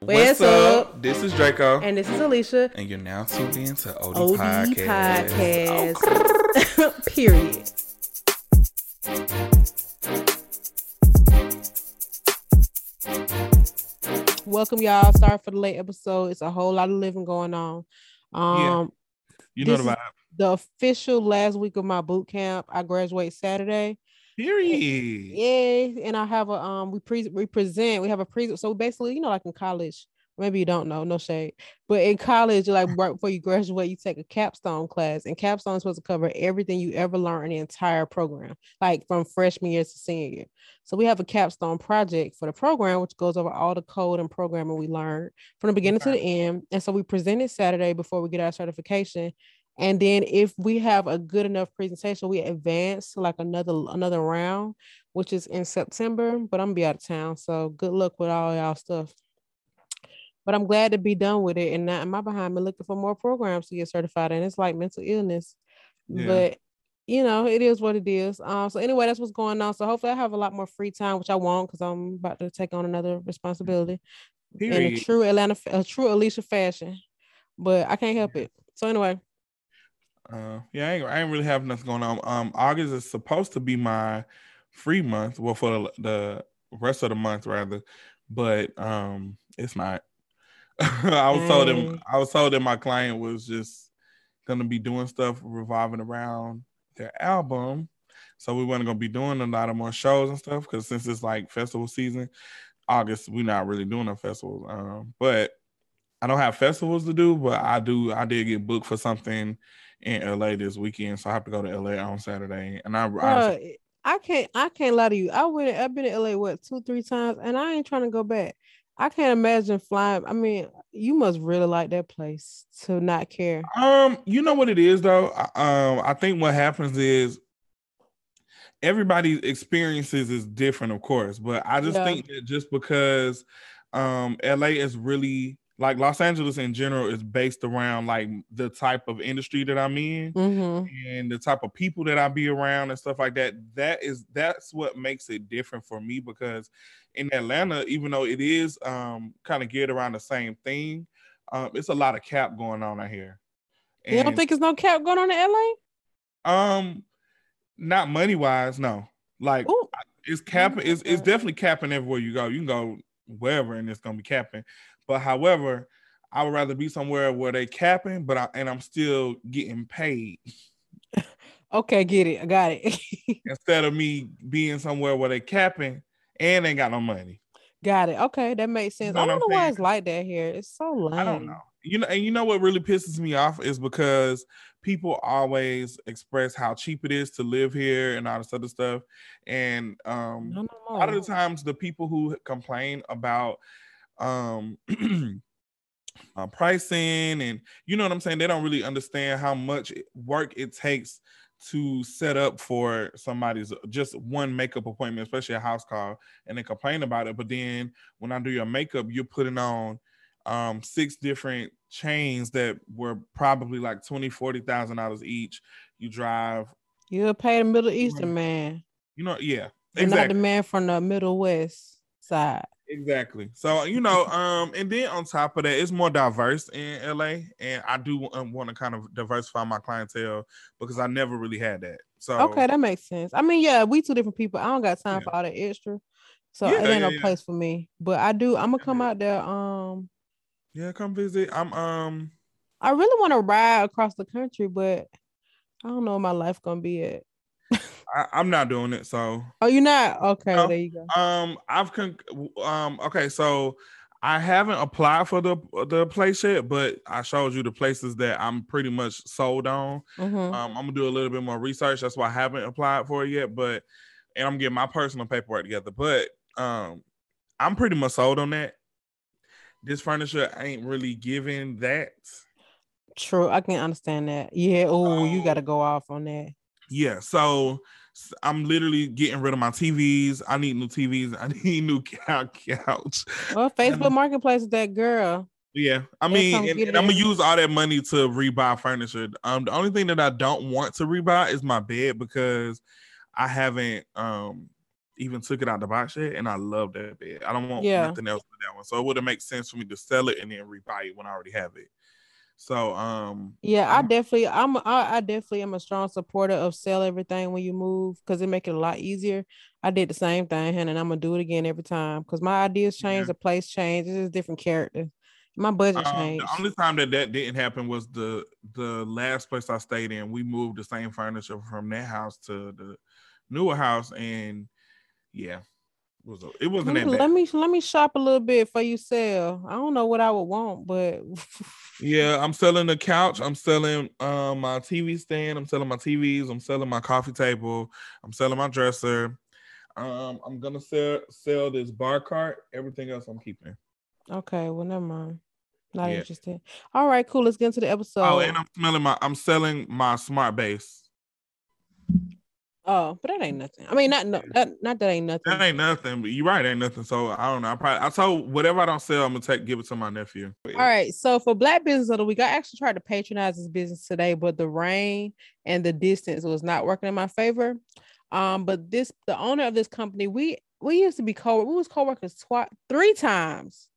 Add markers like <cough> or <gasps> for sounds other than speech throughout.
What's, up? This is Draco. And this is Alicia. And you're now tuned in to OD, OD Podcast. Podcast. <laughs> Period. Welcome, y'all. Sorry for the late episode. It's a whole lot of living going on. Um, You know the vibe. the official last week of my boot camp. I graduate Saturday. Period. Yay! And I have a um we pre we present, we have a pre so basically, you know, like in college, maybe you don't know, no shade. But in college, you're like right before you graduate, you take a capstone class, and capstone is supposed to cover everything you ever learned in the entire program, like from freshman year to senior year. So we have a capstone project for the program, which goes over all the code and programming we learned from the beginning to the end. And so we present it Saturday before we get our certification. And then if we have a good enough presentation, we advance to like another another round, which is in September. But I'm gonna be out of town, so good luck with all y'all stuff. But I'm glad to be done with it, and now am I behind me looking for more programs to get certified? And it's like mental illness, Yeah. but you know it is what it is. Um, so anyway, that's what's going on. So hopefully I have a lot more free time, which I won't because I'm about to take on another responsibility in a true Atlanta, a true Alicia fashion. But I can't help it. So anyway, Uh, yeah, I ain't, I ain't really have nothing going on. Um, August is supposed to be my free month. Well, for the, the rest of the month rather, but um, it's not. <laughs> I was told them. Dang. I was told that my client was just gonna be doing stuff revolving around their album. So we weren't gonna be doing a lot of more shows and stuff because since it's like festival season, August we're not really doing no festivals. Um, but I don't have festivals to do, but I do. I did get booked for something in LA this weekend, so I have to go to LA on Saturday. And I, I I can't I can't lie to you. I went I've been to LA what two, three times and I ain't trying to go back. I can't imagine flying. I mean, you must really like that place to not care. um, you know what it is though. Um, I think what happens is everybody's experiences is different, of course, but I just Yeah. think that just because um LA is really like Los Angeles in general is based around like the type of industry that I'm in. hmm and the type of people that I be around and stuff like that, that is that's what makes it different for me because in Atlanta, even though it is um kind of geared around the same thing, um, it's a lot of cap going on out here. You don't think it's no cap going on in LA? um not money wise, no. Like Ooh, it's capping, it's, it's definitely capping everywhere you go. You can go wherever and it's gonna be capping. But however, I would rather be somewhere where they capping, but I and I'm still getting paid. okay, get it. I got it. <laughs> instead of me being somewhere where they capping and ain't got no money. got it. Okay, that makes sense. know I don't know why it's like that here. It's so lame. I don't know. You know, and you know what really pisses me off is because people always express how cheap it is to live here and all this other stuff. And um No, no, a lot of the times the people who complain about um <clears throat> uh, pricing and you know what I'm saying, they don't really understand how much work it takes to set up for somebody's just one makeup appointment, especially a house call, and they complain about it. But then when I do your makeup, you're putting on um six different chains that were probably like 20 40 thousand dollars each. You drive, You'll pay the Middle Eastern man, you know, yeah, and not the man from the Middle West side. Exactly. So you know, um, and then on top of that, it's more diverse in LA, and I do um, want to kind of diversify my clientele because I never really had that. So Okay, that makes sense. I mean, yeah, we two different people. I don't got time Yeah. for all that extra. So Yeah, it ain't no yeah, yeah. place for me. But I do, I'm gonna come out there. Um yeah, come visit. I'm um, I really want to ride across the country, but I don't know where my life gonna be at. I, I'm not doing it. So Oh, you're not? Okay, No. there you go. um, I've con- um, okay, so I haven't applied for the the place yet, but I showed you the places that I'm pretty much sold on. Mhm. Um, I'm gonna do a little bit more research. That's why I haven't applied for it yet. But and I'm getting my personal paperwork together. But um, I'm pretty much sold on that. This furniture ain't really giving that. True, I can understand that. Yeah. Oh, you got to go off on that. Yeah, so I'm literally getting rid of my TVs. I need new TVs. I <laughs> need new couch. Well, Facebook Marketplace is that girl. Yeah, I mean, and, and I'm gonna use all that money to rebuy furniture. Um, the only thing that I don't want to rebuy is my bed because I haven't um even took it out the box yet, and I love that bed. I don't want Yeah. nothing else with that one. So it would have make sense for me to sell it and then rebuy it when I already have it. So um Yeah, I definitely, I'm, I, I definitely am a strong supporter of sell everything when you move because it make it a lot easier. I did the same thing, and I'm gonna do it again every time because my ideas change, Yeah. the place change, it's just different character. My budget Um, changed. the only time that that didn't happen was the the last place I stayed in. We moved the same furniture from that house to the newer house, and yeah, it was it wasn't let that me, bad. let me let me shop a little bit for you sell. I don't know what I would want, but <laughs> Yeah, I'm selling the couch. I'm selling um my TV stand. I'm selling my TVs. I'm selling my coffee table. I'm selling my dresser. Um, I'm gonna sell sell this bar cart. Everything else I'm keeping. okay, well never mind. Not Yeah. interested. All right, cool. Let's get into the episode. oh, and I'm smelling my. I'm selling my smart base. Oh, but that ain't nothing. I mean, not no, that not that ain't nothing. That ain't nothing, but you're right, ain't nothing. So I don't know. I probably I told whatever I don't sell, I'm gonna take give it to my nephew. All right. So for Black Business of the Week, I actually tried to patronize this business today, but the rain and the distance was not working in my favor. Um, but this the owner of this company, we we used to be co we was co-workers twice three times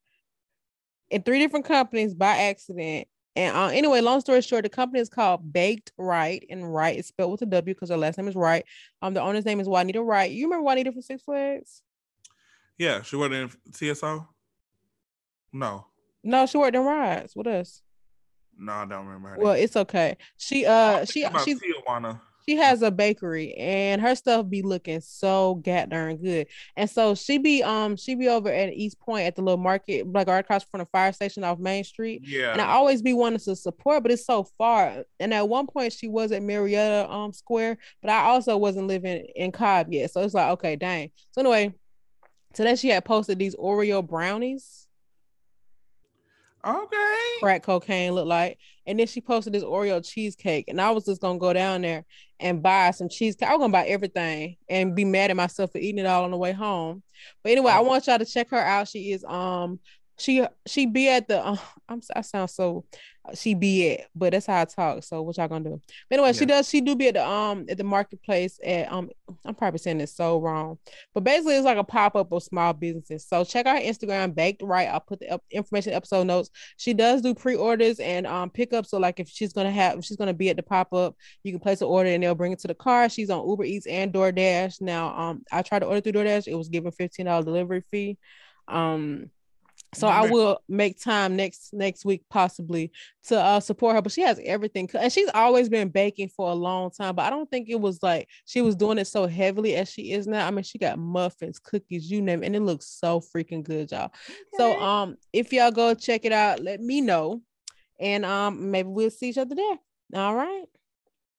in three different companies by accident. And uh, anyway, long story short, the company is called Baked Right, and Right is spelled with a W because her last name is Wright. Um, the owner's name is Juanita Wright. You remember Juanita from Six Flags? Yeah, she worked in TSO. No, No, she worked in rides with us. no, I don't remember. Her Well, name. it's okay. She uh she she's Tijuana. She has a bakery and her stuff be looking so god darn good. And so she be um she be over at East Point at the little market, like right across from the fire station off Main Street. Yeah, And I always be wanting to support, but it's so far. And at one point she was at Marietta um Square, but I also wasn't living in Cobb yet. So it's like, okay, dang. So anyway, today she had posted these Oreo brownies okay. crack cocaine look like. And then she posted this Oreo cheesecake. And I was just gonna go down there and buy some cheesecake. I was gonna buy everything and be mad at myself for eating it all on the way home. But anyway, I Oh. want y'all to check her out. She is um she she be at the uh, I'm I sound so she be at, but that's how I talk. So what y'all gonna do? But anyway, she does she do be at the um at the marketplace at um I'm probably saying this so wrong, but basically it's like a pop up of small businesses. So check out her Instagram, baked right. I'll put the up- information episode notes. She does do pre-orders and um pickups. So like if she's gonna have if she's gonna be at the pop-up, you can place an order and they'll bring it to the car. She's on Uber Eats and DoorDash. Now um I tried to order through DoorDash, it was given $15 delivery fee. Um so I will make time next next week possibly to uh support her. But she has everything, and she's always been baking for a long time. But I don't think it was like she was doing it so heavily as she is now. I mean, she got muffins, cookies, you name it, and it looks so freaking good, y'all. So um, if y'all go check it out, let me know, and um, maybe we'll see each other there. All right.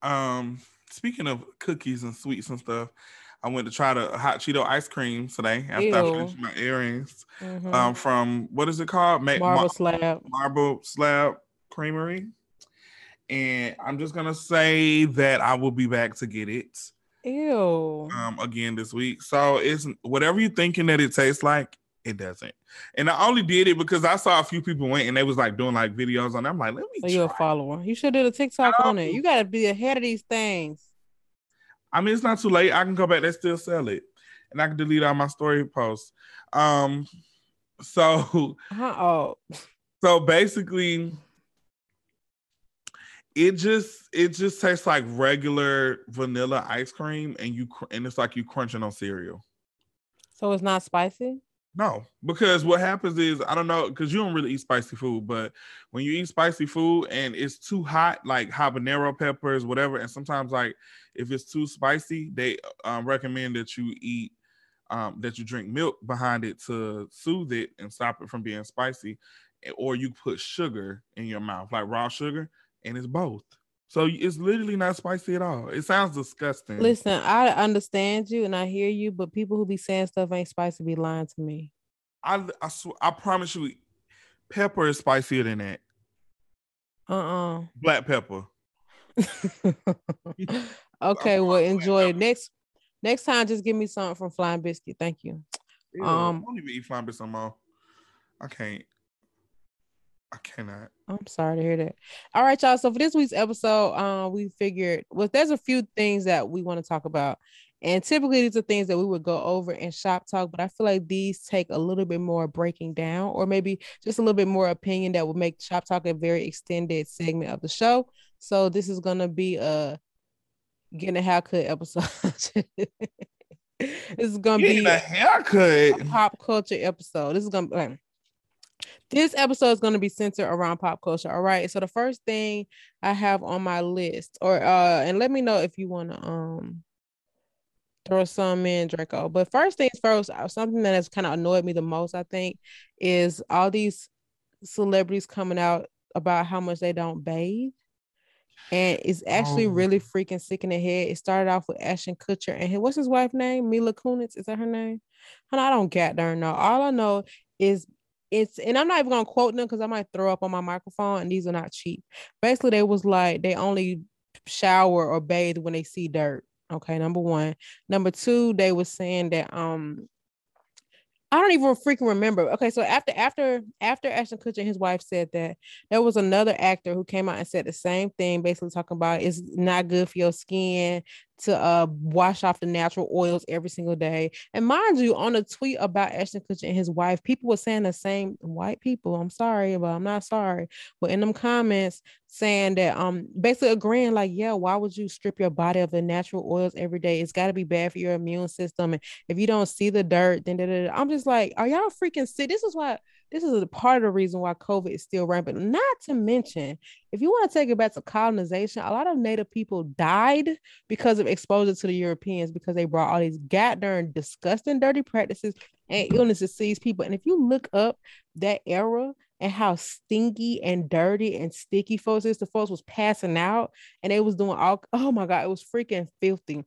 Um, speaking of cookies and sweets and stuff, I went to try the hot Cheeto ice cream today after I finished my earrings. Mhm. Um, from what is it called? Ma- Marble Mar- slab. Marble Slab Creamery. And I'm just gonna say that I will be back to get it Ew. um again this week. So it's whatever you're thinking that it tastes like, it doesn't. And I only did it because I saw a few people went and they was like doing like videos on. it. I'm like, let So me you're a try. follower. You should do a TikTok on it. You gotta be ahead of these things. I mean, it's not too late. I can go back. They still sell it, and I can delete all my story posts. Um, so? Oh, so basically, it just it just tastes like regular vanilla ice cream, and you cr- and it's like you crunching on cereal. so it's not spicy. No, because what happens is I don't know because you don't really eat spicy food, but when you eat spicy food and it's too hot, like habanero peppers, whatever, and sometimes like if it's too spicy, they um, recommend that you eat um, that you drink milk behind it to soothe it and stop it from being spicy, eh, or you put sugar in your mouth like raw sugar, and it's both. So it's literally not spicy at all. It sounds disgusting. Listen, I understand you and I hear you, but people who be saying stuff ain't spicy be lying to me. I I, sw- I promise you, pepper is spicier than that. Uh-uh. Black pepper. uh <laughs> <laughs> okay, well, enjoy it. Next next time, just give me something from Flying Biscuit. Thank you. Ew, Um, I don't even eat flying no more. I can't. I cannot. I'm sorry to hear that. All right, y'all. So for this week's episode, uh, we figured well, there's a few things that we want to talk about, And typically these are things that we would go over in shop talk, but I feel like these take a little bit more breaking down or maybe just a little bit more opinion that would make shop talk a very extended segment of the show. So this is gonna be a getting a haircut episode. <laughs> this is gonna Getting be a haircut. a pop culture episode. This is gonna be this episode is going to be centered around pop culture. All right. So the first thing I have on my list, or uh, and let me know if you want to um throw some in, Draco. But first things first, uh, something that has kind of annoyed me the most, I think, is all these celebrities coming out about how much they don't bathe. And it's actually Oh. really freaking sick in the head. It started off with Ashton Kutcher and his, what's his wife name? Mila Kunis. Is that her name? And I don't get there no. All I know is it's and I'm not even gonna quote them because I might throw up on my microphone and these are not cheap. Basically, they was like they only shower or bathe when they see dirt. Okay, number one. Number two, they was saying that um I don't even freaking remember. Okay, so after after after Ashton Kutcher and his wife said that, there was another actor who came out and said the same thing, basically talking about it's not good for your skin to uh wash off the natural oils every single day. And mind you, on a tweet about Ashton Kutcher and his wife, people were saying the same white people. I'm sorry, but I'm not sorry. But in them comments saying that um basically agreeing like, yeah, why would you strip your body of the natural oils every day? It's got to be bad for your immune system. And if you don't see the dirt, then da, da, da. I'm just like, are y'all freaking sick? This is why this is a part of the reason why COVID is still rampant. Not to mention, if you want to take it back to colonization, a lot of Native people died because of exposure to the Europeans because they brought all these goddamn disgusting, dirty practices and illnesses to these people. And if you look up that era and how stinky and dirty and sticky folks is, the folks was passing out and they was doing all. Oh my god, it was freaking filthy.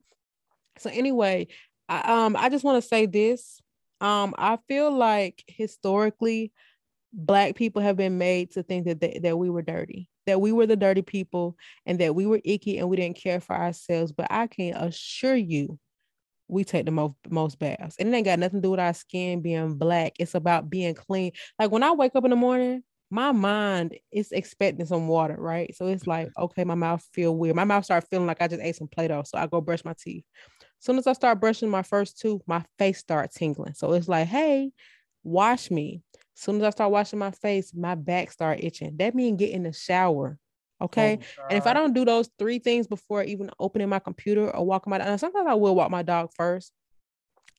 So anyway, I, um, I just want to say this. Um, I feel like historically, black people have been made to think that they, that we were dirty, that we were the dirty people, and that we were icky and we didn't care for ourselves. But I can assure you, we take the most most baths, and it ain't got nothing to do with our skin being black. It's about being clean. Like when I wake up in the morning, my mind is expecting some water, right? So it's like, okay, my mouth feel weird. My mouth start feeling like I just ate some Play-Doh. So I go brush my teeth. Soon as I start brushing my first tooth, my face starts tingling. So it's like, hey, wash me. soon as I start washing my face, my back start itching. That means get in the shower. Okay. Oh, And if I don't do those three things before even opening my computer or walking my dog, sometimes I will walk my dog first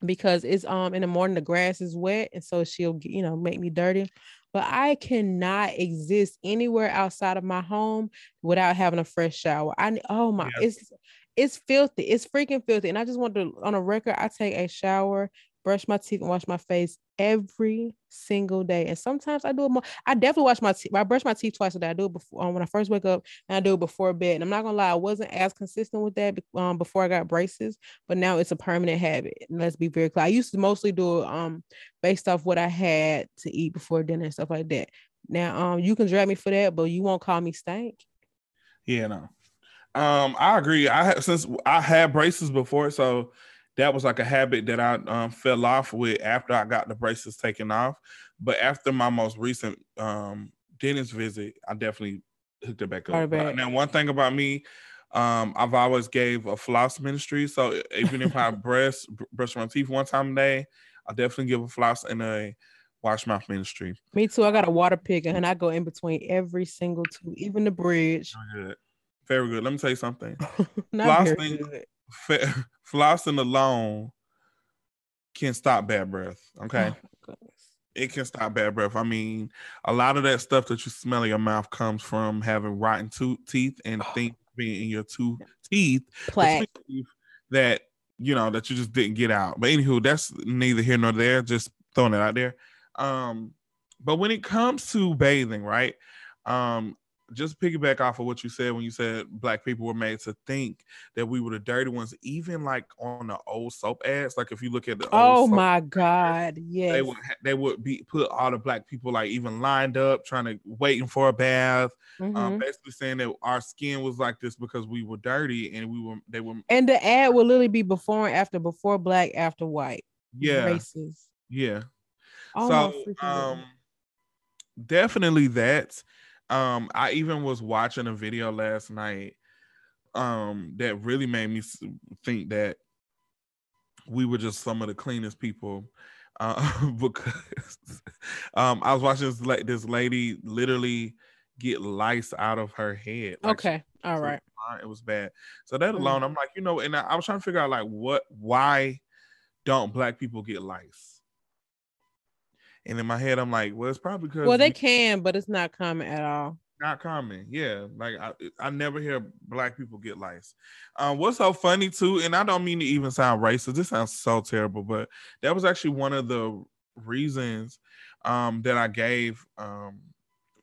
because it's um in the morning the grass is wet and so she'll you know make me dirty. But I cannot exist anywhere outside of my home without having a fresh shower. I oh my Yes. it's it's filthy. It's freaking filthy. And I just want to on a record, I take a shower, brush my teeth, and wash my face every single day. And sometimes I do it more. I definitely wash my teeth. I brush my teeth twice a day. I do it before um, when I first wake up and I do it before bed. And I'm not gonna lie, I wasn't as consistent with that um, before I got braces, but now it's a permanent habit. And let's be very clear. I used to mostly do it um based off what I had to eat before dinner and stuff like that. Now um you can drag me for that, but you won't call me stank. Yeah, no. Um, I agree. I have since I had braces before, so that was like a habit that I um, fell off with after I got the braces taken off. But after my most recent um dentist visit, I definitely hooked it back up. back. Now, one thing about me, um, I've always gave a floss ministry. So even if I <laughs> brush brush my teeth one time a day, I definitely give a floss and a wash mouth ministry. Me too. I got a water pick and I go in between every single tooth, even the bridge. Very good. Let me tell you something. <laughs> Flossing- Fa- <laughs> flossing alone can stop bad breath. Okay. Oh. It can stop bad breath. I mean, a lot of that stuff that you smell in your mouth comes from having rotten tooth teeth and things being in your two teeth teeth that you know that you just didn't get out. But anywho, that's neither here nor there. Just throwing it out there. Um, but when it comes to bathing, right? Um, just piggyback off of what you said when you said black people were made to think that we were the dirty ones, even like on the old soap ads. Like if you look at the Oh my God. Yes. they would they would be put all the black people like even lined up trying to waiting for a bath um Mhm. basically saying that our skin was like this because we were dirty and we were they were and the ad will literally be before and after, before black, after white. yeah Races. yeah Oh so um definitely that um i even was watching a video last night um that really made me think that we were just some of the cleanest people. Uh, <laughs> because um, I was watching this, la- this lady literally get lice out of her head. Like, Okay. All so it was bad. So that Mm. alone, I'm like, you know, and I, I was trying to figure out like what, why don't black people get lice? And in my head, I'm like, well, it's probably because Well, they can, but it's not common at all. not common. Yeah, like I, I never hear black people get lice. Um, what's so funny too, and I don't mean to even sound racist. This sounds so terrible, but that was actually one of the reasons um that I gave um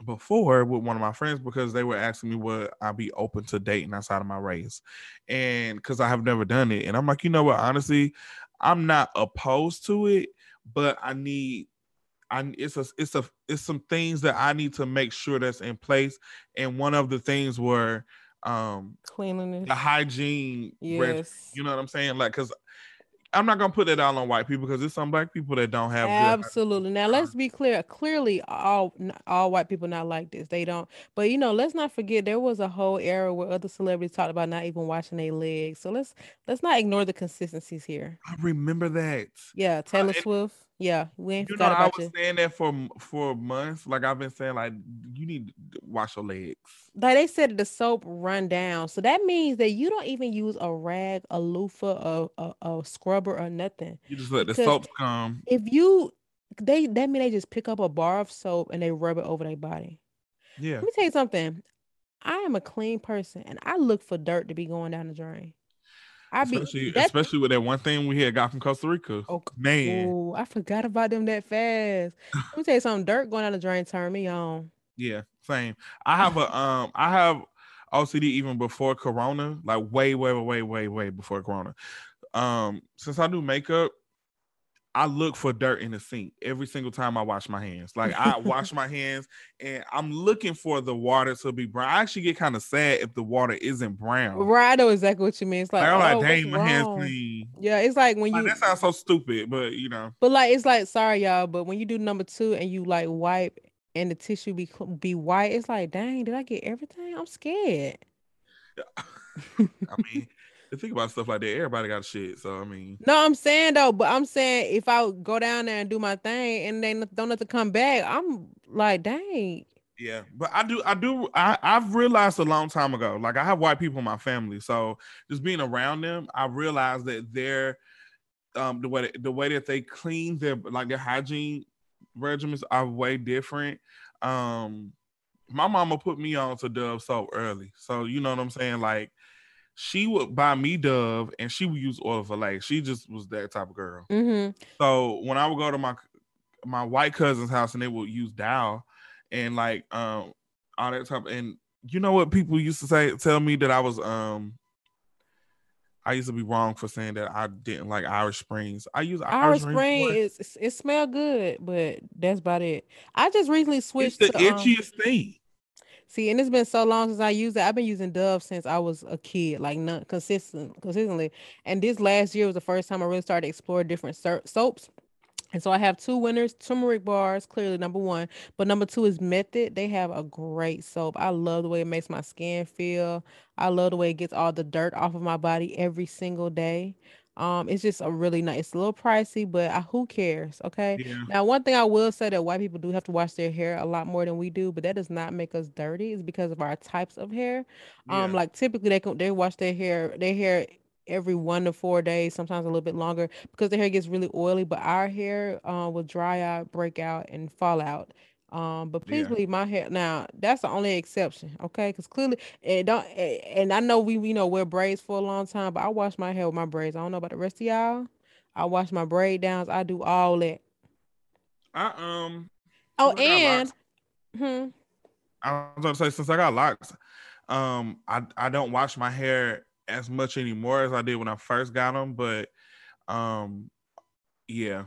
before with one of my friends because they were asking me would I be open to dating outside of my race, and because I have never done it, and I'm like, you know what, honestly, I'm not opposed to it, but I need I it's a it's a it's some things that I need to make sure that's in place. And one of the things were um Cleanliness. the hygiene Yes. you know what I'm saying? Like cause I'm not gonna put that all on white people because there's some black people that don't have good. Absolutely. Now let's be clear. Clearly, all all white people not like this. They don't. But you know, let's not forget there was a whole era where other celebrities talked about not even washing their legs. So let's let's not ignore the consistencies here. I remember that. Yeah, Taylor and- Swift. Yeah, we ain't You know, I was you. saying that for for months. Like I've been saying, like you need to wash your legs. Like they said, the soap run down. So that means that you don't even use a rag, a loofah, a, a, a scrubber, or nothing. You just let the soaps come. If you they that mean they just pick up a bar of soap and they rub it over their body. Yeah. Let me tell you something. I am a clean person and I look for dirt to be going down the drain. I be Especially that, especially with that one thing we had got from Costa Rica. oh, Man. ooh, I forgot about them that fast. Let me tell you something. Dirt going down the drain turn me on. Yeah, same. I have a um I have OCD even before Corona, like way, way, way, way, way before Corona. Um, since I do makeup, I look for dirt in the sink every single time I wash my hands. Like I wash my <laughs> hands and I'm looking for the water to be brown. I actually get kind of sad if the water isn't brown. Right, I know exactly what you mean. It's like, I'm like, oh, dang, what's my hands clean. Yeah, it's like when Like, you that sounds so stupid, but you know, But like it's like sorry y'all, but when you do number two and you like wipe and the tissue be be white, it's like dang, did I get everything? I'm scared. <laughs> I mean, to think about stuff like that, everybody got shit. So I mean, No, I'm saying though, but I'm saying if I go down there and do my thing and they don't have to come back, I'm like dang. Yeah, but I do, I do, I, I've realized a long time ago. Like I have white people in my family, so just being around them, I realized that they're um the way the way that they clean their like their hygiene regimens are way different. Um, my mama put me on to Dove soap early, so you know what I'm saying. Like she would buy me Dove, and she would use oil for legs. She just was that type of girl. Mm-hmm. So when I would go to my my white cousin's house and they would use Dow and like um all that type and you know what people used to say tell me that I was um I used to be wrong for saying that I didn't like Irish Springs. I use Irish Irish, Spring Springs. is it's- it smell good, but that's about it. I just recently switched. It's the to um, itchiest thing. See, and it's been so long since I used it. I've been using Dove since I was a kid, like not consistent, consistently. And this last year was the first time I really started to explore different soaps. And so I have two winners, turmeric bars, clearly number one, but number two is Method. They have a great soap. I love the way it makes my skin feel. I love the way it gets all the dirt off of my body every single day. Um, it's just a really nice. It's a little pricey, but I, who cares? Okay. Yeah. Now, one thing I will say that white people do have to wash their hair a lot more than we do, but that does not make us dirty. It's because of our types of hair. Um, yeah. like typically they can they wash their hair their hair every one to four days, sometimes a little bit longer because the hair gets really oily. But our hair uh, will dry out, break out, and fall out. Um, but please Yeah. believe my hair. Now that's the only exception, okay? Because clearly it don't. And I know we you know wear braids for a long time, but I wash my hair with my braids. I don't know about the rest of y'all. I wash my braid downs. I do all that. I um Oh, since I got and hmm, I was gonna say since I got locks, um, I I don't wash my hair as much anymore as I did when I first got them, but um, yeah,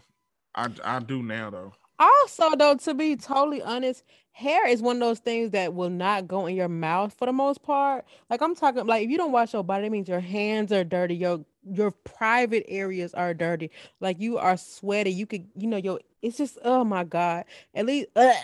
I I do now though. Also, though, to be totally honest, hair is one of those things that will not go in your mouth for the most part. Like I'm talking, like if you don't wash your body, that means your hands are dirty. Your your private areas are dirty. Like you are sweaty. You could, you know, your it's just oh my god. At least <laughs> uh,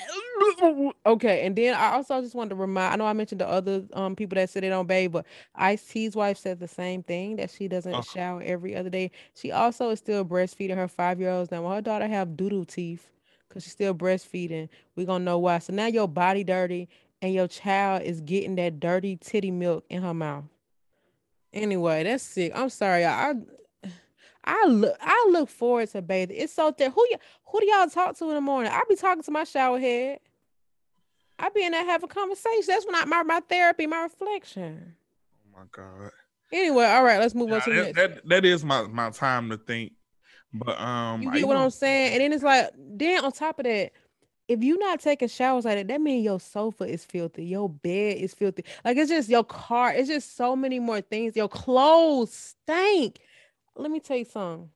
okay. And then I also just wanted to remind. I know I mentioned the other um people that said they don't bathe, but Ice T's wife said the same thing that she doesn't Oh. shower every other day. She also is still breastfeeding her five year olds now. When her daughter have doodle teeth because she's still breastfeeding, We're gonna know why. So now your body dirty and your child is getting that dirty titty milk in her mouth. Anyway, that's sick. I'm sorry. I I look I look forward to bathing. It's so there. Who y- who do y'all talk to in the morning? I be talking to my shower head. I be in there having a conversation. That's when I my, my therapy, my reflection. Oh my god. Anyway, all right, let's move on Yeah, to the that, next. that that is my my time to think. But um, You get what I'm saying? And then it's like, then on top of that, if you're not taking showers like that, that means your sofa is filthy, your bed is filthy. Like it's just your car, it's just so many more things. Your clothes stink. Let me tell you something.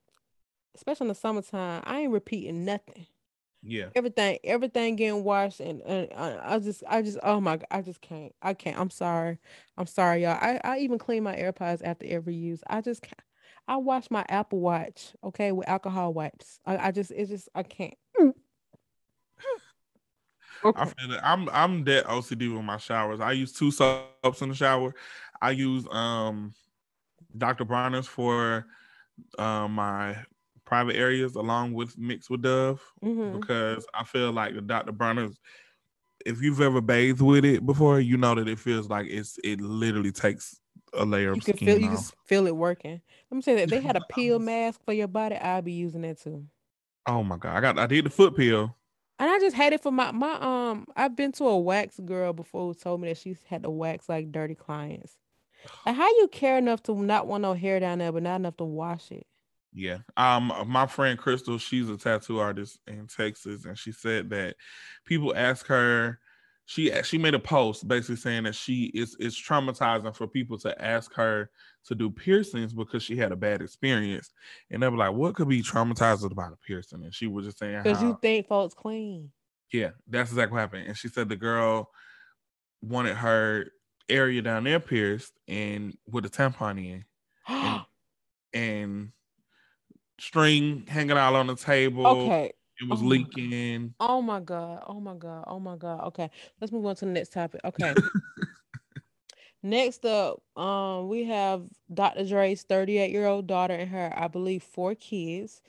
Especially in the summertime, I ain't repeating nothing. Yeah. Everything, everything getting washed, and, and I, I just, I just, oh my god, I just can't. I can't. I'm sorry. I'm sorry, y'all. I, I even clean my AirPods after every use. I just can't. I wash my Apple Watch, okay, with alcohol wipes. I, I just, it's just, I can't. <laughs> I feel it. I'm I'm that OCD with my showers. I use two soaps in the shower. I use um Dr. Bronner's for uh, my private areas along with mixed with Dove Mhm. because I feel like the Dr. Bronner's if you've ever bathed with it before, you know that it feels like it's it literally takes a layer You of can skin feel, you can feel it working. Let me say that they had a <laughs> peel mask for your body. I'll be using that too. Oh my god, I got I did the foot peel. And I just had it for my my um. I've been to a wax girl before who told me that she's had to wax like dirty clients. <sighs> Like, how you care enough to not want no hair down there, but not enough to wash it? Yeah. Um my friend Crystal, she's a tattoo artist in Texas and she said that people ask her she she made a post basically saying that she is it's traumatizing for people to ask her to do piercings because she had a bad experience. And they were like, what could be traumatizing about a piercing? And she was just saying Because you think folks clean. yeah, that's exactly what happened. And she said the girl wanted her area down there pierced and with a tampon in <gasps> and, and string hanging out on the table. okay. It was Oh my leaking. Oh my god. Oh my god. Oh my god. Okay. Let's move on to the next topic. Okay. <laughs> Next up, um, we have Dr. Dre's 38 year old daughter and her, I believe, four kids.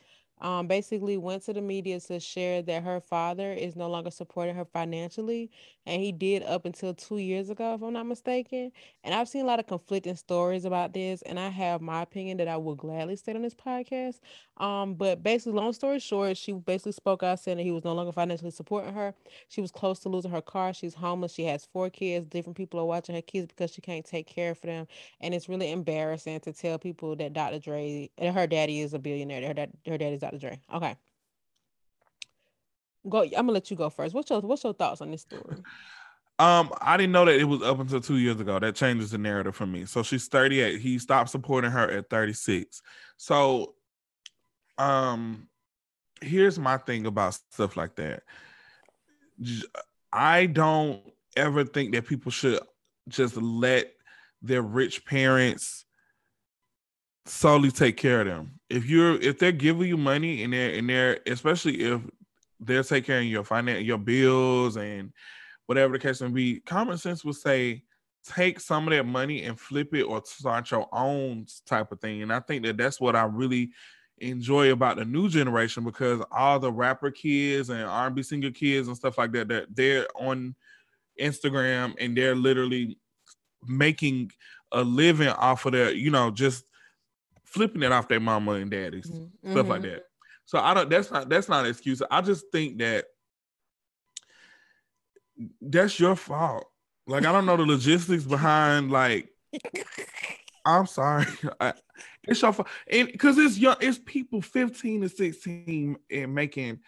Um, basically went to the media to share that her father is no longer supporting her financially, and he did up until two years ago, if I'm not mistaken. And I've seen a lot of conflicting stories about this, and I have my opinion that I will gladly state on this podcast. Um, but basically, long story short, she basically spoke out saying that he was no longer financially supporting her. She was close to losing her car. She's homeless. She has four kids. Different people are watching her kids because she can't take care of them. And it's really embarrassing to tell people that Dr. Dre, her daddy is a billionaire. Her her daddy's Dr. Dre. Okay. Go. I'm gonna let you go first. What's your What's your thoughts on this story? Um, I didn't know that it was up until two years ago. That changes the narrative for me. So she's 38. He stopped supporting her at 36. So um here's my thing about stuff like that. I don't ever think that people should just let their rich parents solely take care of them. If you're if they're giving you money and they're and they're especially if they're taking care of your finance your bills and whatever the case may be, common sense would say take some of that money and flip it or start your own type of thing. And I think that that's what I really enjoy about the new generation because all the rapper kids and R&B singer kids and stuff like that, that they're on Instagram and they're literally making a living off of their, you know, just flipping it off their mama and daddies Mhm, stuff like that. So I don't. That's not. That's not an excuse. I just think that that's your fault. Like I don't know the logistics behind. Like <laughs> I'm sorry, <laughs> I, it's your fault, and because it's young, it's people 15 to 16 and making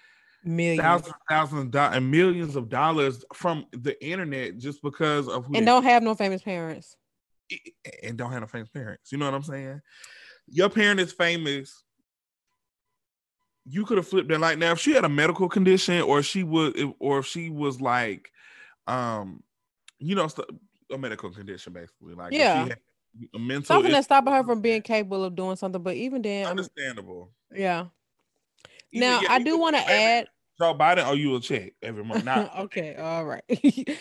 Millions. thousands, thousands of dollars and millions of dollars from the internet just because of who And don't have no famous parents. and don't have no famous parents. You know what I'm saying? Your parent is famous. You could have flipped it like now if she had a medical condition or she would or if she was like um you know a medical condition basically like Yeah. had a mental Something that's stopping her from being capable of doing something. But even then, I'm, understandable. yeah. Even- Now yeah, I do want to add. Joe Biden owe you a check every month. Not <laughs> okay, all right.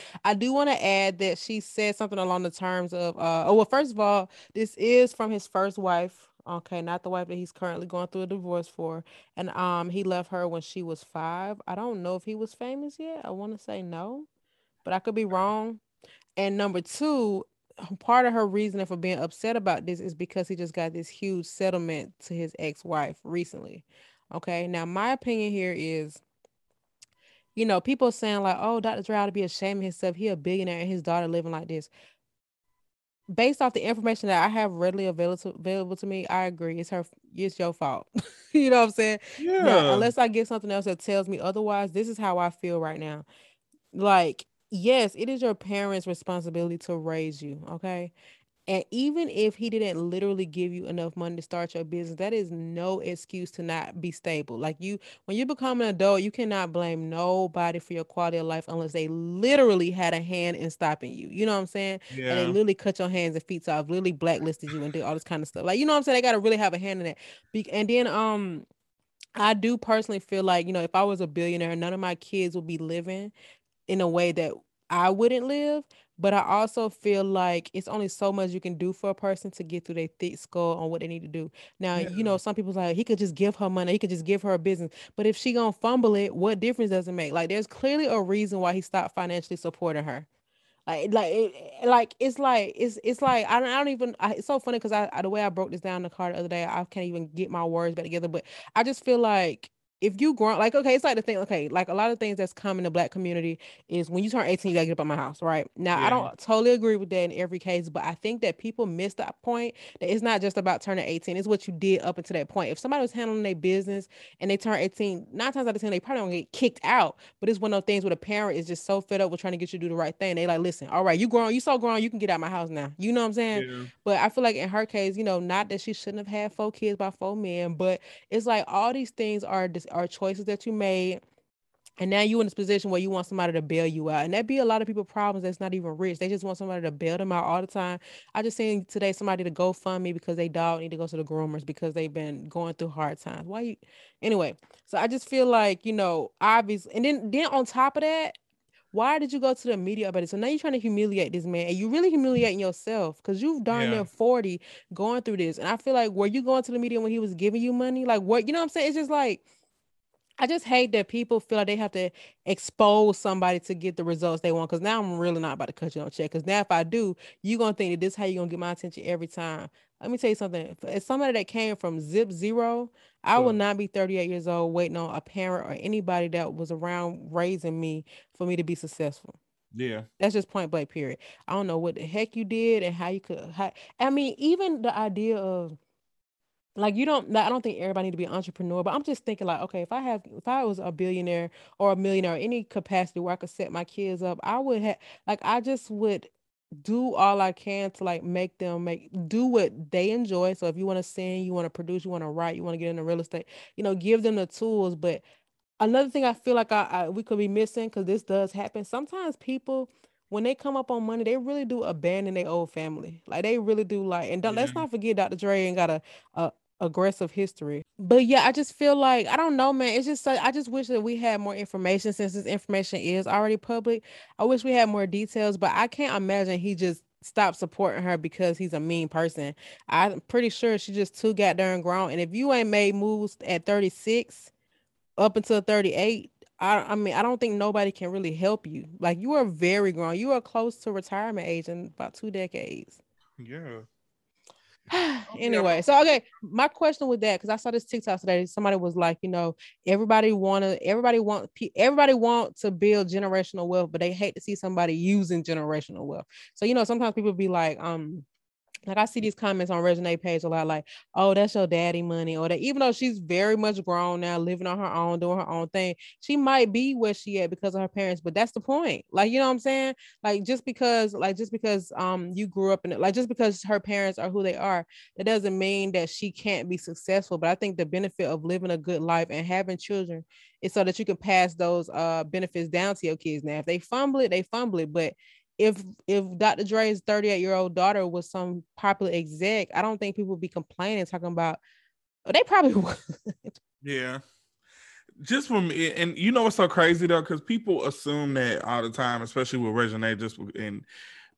<laughs> I do want to add that she said something along the terms of, uh, oh well, first of all, this is from his first wife. Okay, not the wife that he's currently going through a divorce for, and um, he left her when she was five. I don't know if he was famous yet. I want to say no, but I could be wrong. And number two, part of her reasoning for being upset about this is because he just got this huge settlement to his ex-wife recently. Okay, now my opinion here is you know, people saying like, "Oh, Dr. Dre ought to be ashamed of himself. He a billionaire and his daughter living like this." Based off the information that I have readily available to, available to me, I agree. It's her. It's your fault. <laughs> you know what I'm saying? yeah. Now, unless I get something else that tells me otherwise, this is how I feel right now. Like, yes, it is your parents' responsibility to raise you. Okay, and even if he didn't literally give you enough money to start your business, that is no excuse to not be stable. Like you, when you become an adult, you cannot blame nobody for your quality of life unless they literally had a hand in stopping you. You know what I'm saying? Yeah. And they literally cut your hands and feet off, literally blacklisted you and did all this kind of stuff. Like, you know what I'm saying? They got to really have a hand in that. Be- and then, um, I do personally feel like, you know, if I was a billionaire, none of my kids would be living in a way that I wouldn't live but I also feel like it's only so much you can do for a person to get through their thick skull on what they need to do. Now, Yeah. you know, some people's like he could just give her money, he could just give her a business. But if she gonna fumble it, what difference does it make? Like, there's clearly a reason why he stopped financially supporting her. Like, like, it, like it's like it's it's like I don't I don't even. I, it's so funny because I, I the way I broke this down in the car the other day, I can't even get my words back together. But I just feel like if you grow like okay, it's like the thing, okay, like a lot of things that's come in the black community is when you turn 18, you gotta get up at my house, right? Now I don't totally agree with that in every case, but I think that people miss that point that it's not just about turning 18, it's what you did up until that point. If somebody was handling their business and they turn 18, nine times out of ten, they probably don't get kicked out. But it's one of those things where the parent is just so fed up with trying to get you to do the right thing. They like, listen, all right, you grown, you so grown, you can get out my house now. You know what I'm saying? Yeah. But I feel like in her case, you know, not that she shouldn't have had four kids by four men, but it's like all these things are dis- are choices that you made. And now you're in this position where you want somebody to bail you out. And that be a lot of people problems that's not even rich. They just want somebody to bail them out all the time. I just seen today somebody to go fund me because they dog need to go to the groomers because they've been going through hard times. Why you anyway? So I just feel like, you know, obviously and then then on top of that, why did you go to the media about it? So now you're trying to humiliate this man, and you really humiliating yourself because you've darn Yeah. near 40 going through this. And I feel like were you going to the media when he was giving you money? Like what you know what I'm saying? It's just like I just hate that people feel like they have to expose somebody to get the results they want. Cause now I'm really not about to cut you on check. Cause now if I do, you're gonna think that this is how you're gonna get my attention every time. Let me tell you something. As somebody that came from zip zero, I will not be 38 years old waiting on a parent or anybody that was around raising me for me to be successful. Yeah. That's just point blank period. I don't know what the heck you did and how you could how, I mean, even the idea of like you don't like, I don't think everybody need to be an entrepreneur, but I'm just thinking like, okay, if I have if I was a billionaire or a millionaire or any capacity where I could set my kids up, I would have like I just would do all I can to like make them make do what they enjoy. So if you want to sing, you want to produce, you want to write, you want to get into real estate, you know, give them the tools. But another thing I feel like I, I we could be missing because this does happen. Sometimes people when they come up on money, they really do abandon their old family. Like they really do like and don't let's not forget Dr. Dre ain't got a, a aggressive history. But yeah, I just feel like I don't know, man. It's just I just wish that we had more information since this information is already public. I wish we had more details, but I can't imagine he just stopped supporting her because he's a mean person. I'm pretty sure she just too goddamn grown. And if you ain't made moves at 36 up until 38, I I mean I don't think nobody can really help you. Like you are very grown. You are close to retirement age in about two decades. Yeah. <sighs> anyway, so okay, my question with that because I saw this TikTok today. Somebody was like, you know, everybody want to, everybody want, everybody want to build generational wealth, but they hate to see somebody using generational wealth. So you know, sometimes people be like, um, like I see these comments on Reginae page a lot, like, oh, that's your daddy money, or that even though she's very much grown now, living on her own, doing her own thing, she might be where she at because of her parents, but that's the point. Like, you know what I'm saying? Like just because, like just because um you grew up in it, like just because her parents are who they are, that doesn't mean that she can't be successful. But I think the benefit of living a good life and having children is so that you can pass those uh benefits down to your kids. Now, if they fumble it, they fumble it, but if if Dr. Dre's 38 year old daughter was some popular exec, I don't think people would be complaining talking about. oh, They probably <laughs> would. Yeah. just from and you know what's so crazy though, because people assume that all the time, especially with Reginae, just and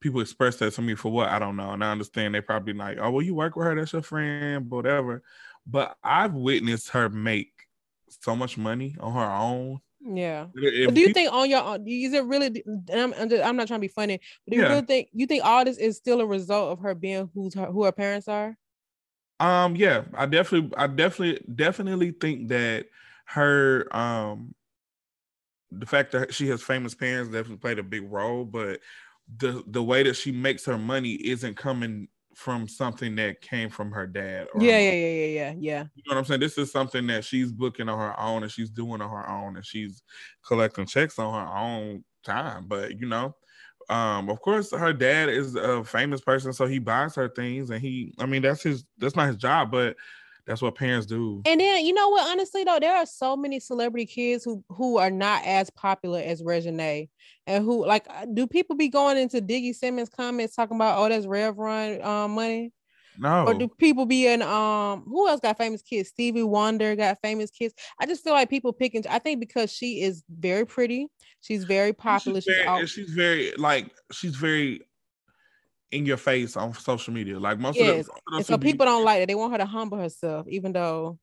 people express that to me for what I don't know, and I understand they probably like, oh well, you work with her, that's your friend, whatever. But I've witnessed her make so much money on her own. Yeah. If do you people, think on your own, is it really? I'm, I'm, just, I'm not trying to be funny, but do you yeah. really think you think all this is still a result of her being who's her, who her parents are? Um, yeah, I definitely, I definitely, definitely think that her, um, the fact that she has famous parents definitely played a big role, but the the way that she makes her money isn't coming from something that came from her dad. yeah, yeah, yeah, yeah, yeah, yeah. You know what I'm saying? This is something that she's booking on her own and she's doing on her own and she's collecting checks on her own time. But you know, um, of course, her dad is a famous person, so he buys her things, and he, I mean, that's his, that's not his job, but that's what parents do. And then you know what? Honestly, though, there are so many celebrity kids who who are not as popular as Reginae, and who like, uh, do people be going into Diggy Simmons comments talking about, oh, that's Rev Run um, money? No. Or do people be in um who else got famous kids? Stevie Wonder got famous kids. I just feel like people picking I think because she is very pretty, she's very popular. She's very, she's, she's very like she's very in your face on social media. Like most yes. of them. So people be- don't like it. They want her to humble herself, even though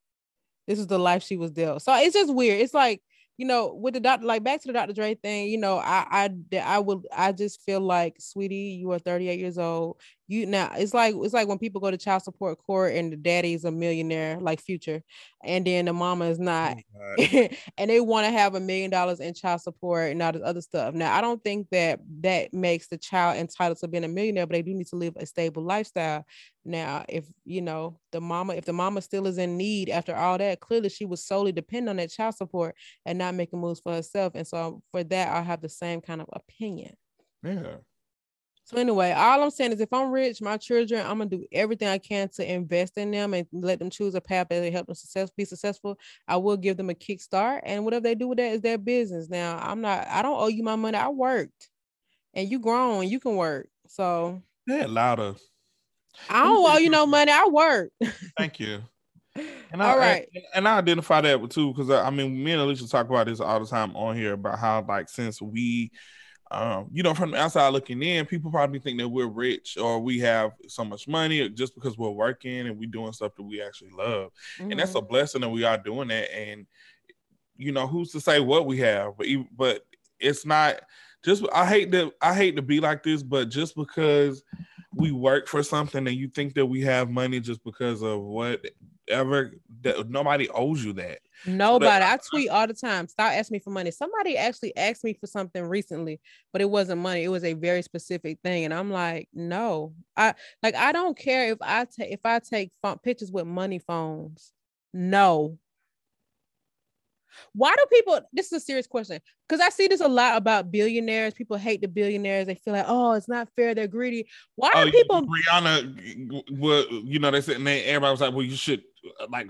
this is the life she was dealt. So it's just weird. It's like you know, with the doctor, like back to the Dr. Dre thing, you know, I I I would I just feel like, sweetie, you are 38 years old. You now it's like it's like when people go to child support court and the daddy's a millionaire, like future, and then the mama is not, oh <laughs> and they want to have a million dollars in child support and all this other stuff. Now, I don't think that that makes the child entitled to being a millionaire, but they do need to live a stable lifestyle. Now, if you know the mama, if the mama still is in need after all that, clearly she was solely dependent on that child support and not making moves for herself. And so for that, I have the same kind of opinion. Yeah. So anyway, all I'm saying is if I'm rich, my children, I'm gonna do everything I can to invest in them and let them choose a path that help them success be successful. I will give them a kickstart, and whatever they do with that is their business. Now, I'm not. I don't owe you my money. I worked, and you grown. You can work. So yeah, louder. I don't owe you no money. I work. Thank you. <laughs> And I, all right. And, and I identify that with too, because I, I mean, me and Alicia talk about this all the time on here about how, like, since we, um, you know, from the outside looking in, people probably think that we're rich or we have so much money just because we're working and we're doing stuff that we actually love. Mm-hmm. And that's a mm-hmm. blessing that we are doing that. And, you know, who's to say what we have? But, but it's not just, I hate to, I hate to be like this, but just because we work for something and you think that we have money just because of whatever that nobody owes you that. Nobody. I tweet all the time. Stop asking me for money. Somebody actually asked me for something recently, but it wasn't money. It was a very specific thing, and I'm like, no. I like. I don't care if I take if I take pictures with money phones. No, why do people? This is a serious question because I see this a lot about billionaires. People hate the billionaires. They feel like, oh, it's not fair. They're greedy. Why oh, are people? Rihanna, well, you know, they said, and everybody was like, well, you should like.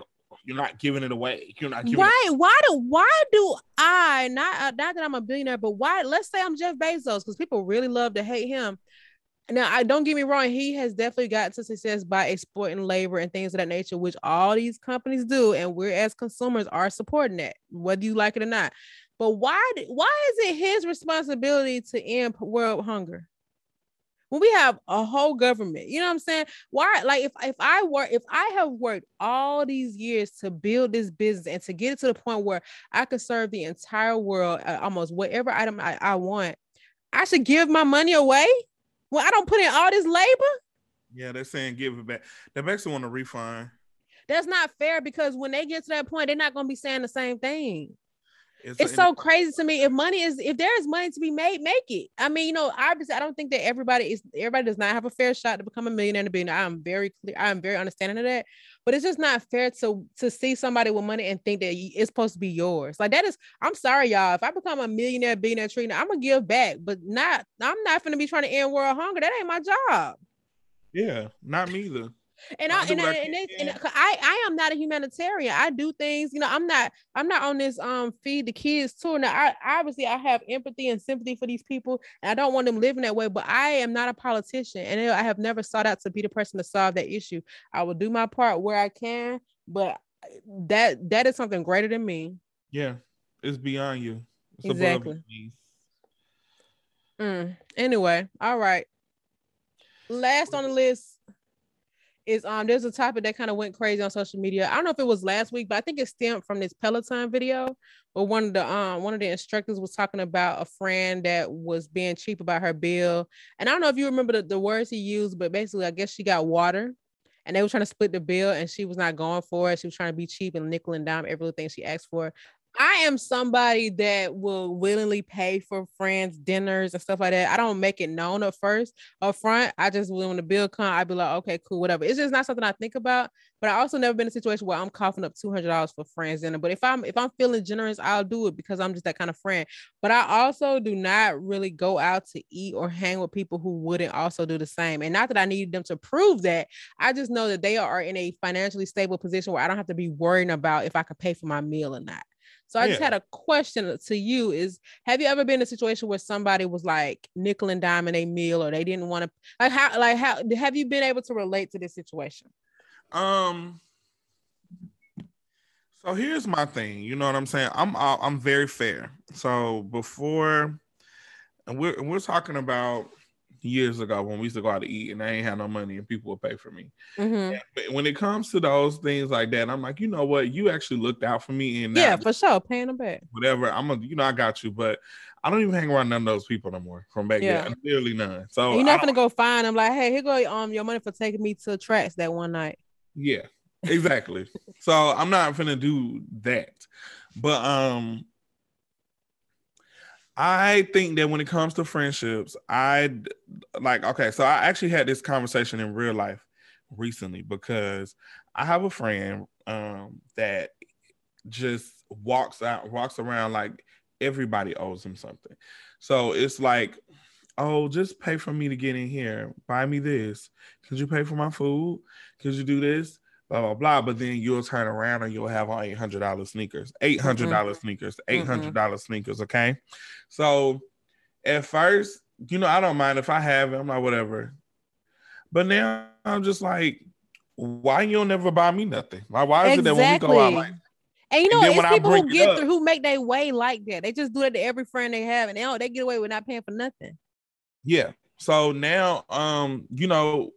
You're not giving it away. You're not giving right. It- why do why do I not uh, not that I'm a billionaire, but why? Let's say I'm Jeff Bezos because people really love to hate him. Now, I don't get me wrong, he has definitely got to success by exploiting labor and things of that nature, which all these companies do, and we're as consumers are supporting that, whether you like it or not. But why why is it his responsibility to end world hunger? When we have a whole government, you know what I'm saying? Why, like, if if I work, if I have worked all these years to build this business and to get it to the point where I can serve the entire world, uh, almost whatever item I, I want, I should give my money away well, I don't put in all this labor. Yeah, they're saying give it back. They basically want to refund. That's not fair because when they get to that point, they're not going to be saying the same thing. It's, it's so crazy to me. If money is, if there is money to be made, make it. I mean, you know, obviously, I don't think that everybody is, everybody does not have a fair shot to become a millionaire and a billionaire. I'm very clear. I'm very understanding of that. But it's just not fair to to see somebody with money and think that it's supposed to be yours. Like that is, I'm sorry, y'all. If I become a millionaire, billionaire, trainer, I'm gonna give back, but not. I'm not gonna be trying to end world hunger. That ain't my job. Yeah, not me either. And I, and, I, and, and, and I I am not a humanitarian. I do things, you know, I'm not I'm not on this um feed the kids tour. Now I obviously I have empathy and sympathy for these people and I don't want them living that way, but I am not a politician and I have never sought out to be the person to solve that issue. I will do my part where I can, but that that is something greater than me. Yeah, it's beyond you. It's Exactly. Mm. Anyway, all right. Last on the list is um there's a topic that kind of went crazy on social media. I don't know if it was last week, but I think it stemmed from this Peloton video where one of the um one of the instructors was talking about a friend that was being cheap about her bill. And I don't know if you remember the, the words he used, but basically I guess she got water and they were trying to split the bill and she was not going for it. She was trying to be cheap and nickel and dime everything she asked for. I am somebody that will willingly pay for friends' dinners and stuff like that. I don't make it known at first up front. I just when the bill comes, I'd be like, okay, cool, whatever. It's just not something I think about. But I also never been in a situation where I'm coughing up two hundred dollars for friends dinner. But if I'm if I'm feeling generous, I'll do it because I'm just that kind of friend. But I also do not really go out to eat or hang with people who wouldn't also do the same. And not that I need them to prove that. I just know that they are in a financially stable position where I don't have to be worrying about if I could pay for my meal or not. So I just had a question to you is have you ever been in a situation where somebody was like nickel and dime a meal or they didn't want to like how like how have you been able to relate to this situation? Um. So here's my thing. You know what I'm saying? I'm I'm very fair. So before, and we're and we're talking about years ago when we used to go out to eat and I ain't had no money and people would pay for me. Mhm. But when it comes to those things like that, I'm like, you know what? You actually looked out for me and Yeah, for sure. Paying them back. whatever. I'm a, you know, I got you, but I don't even hang around none of those people no more from back Yeah. then. Literally none. So And you're not gonna go find them like, hey, here go um your money for taking me to tracks that one night. Yeah, exactly. so I'm not gonna do that. But um I think that when it comes to friendships, I like okay, so I actually had this conversation in real life recently because I have a friend um that just walks out walks around like everybody owes him something. So it's like oh, just pay for me to get in here. Buy me this. Could you pay for my food? Could you do this? Blah blah blah. But then you'll turn around and you'll have on eight hundred dollars sneakers, eight hundred dollars sneakers, eight hundred dollars sneakers. Okay, so at first, you know, I don't mind if I have it. I'm like whatever. But now I'm just like, why you don't never buy me nothing? Like why is it that when we go out Exactly. like And you know, And it's people who get up- through who make their way like that. They just do it to every friend they have, and they don't they get away with not paying for nothing. Yeah. So now, um, you know,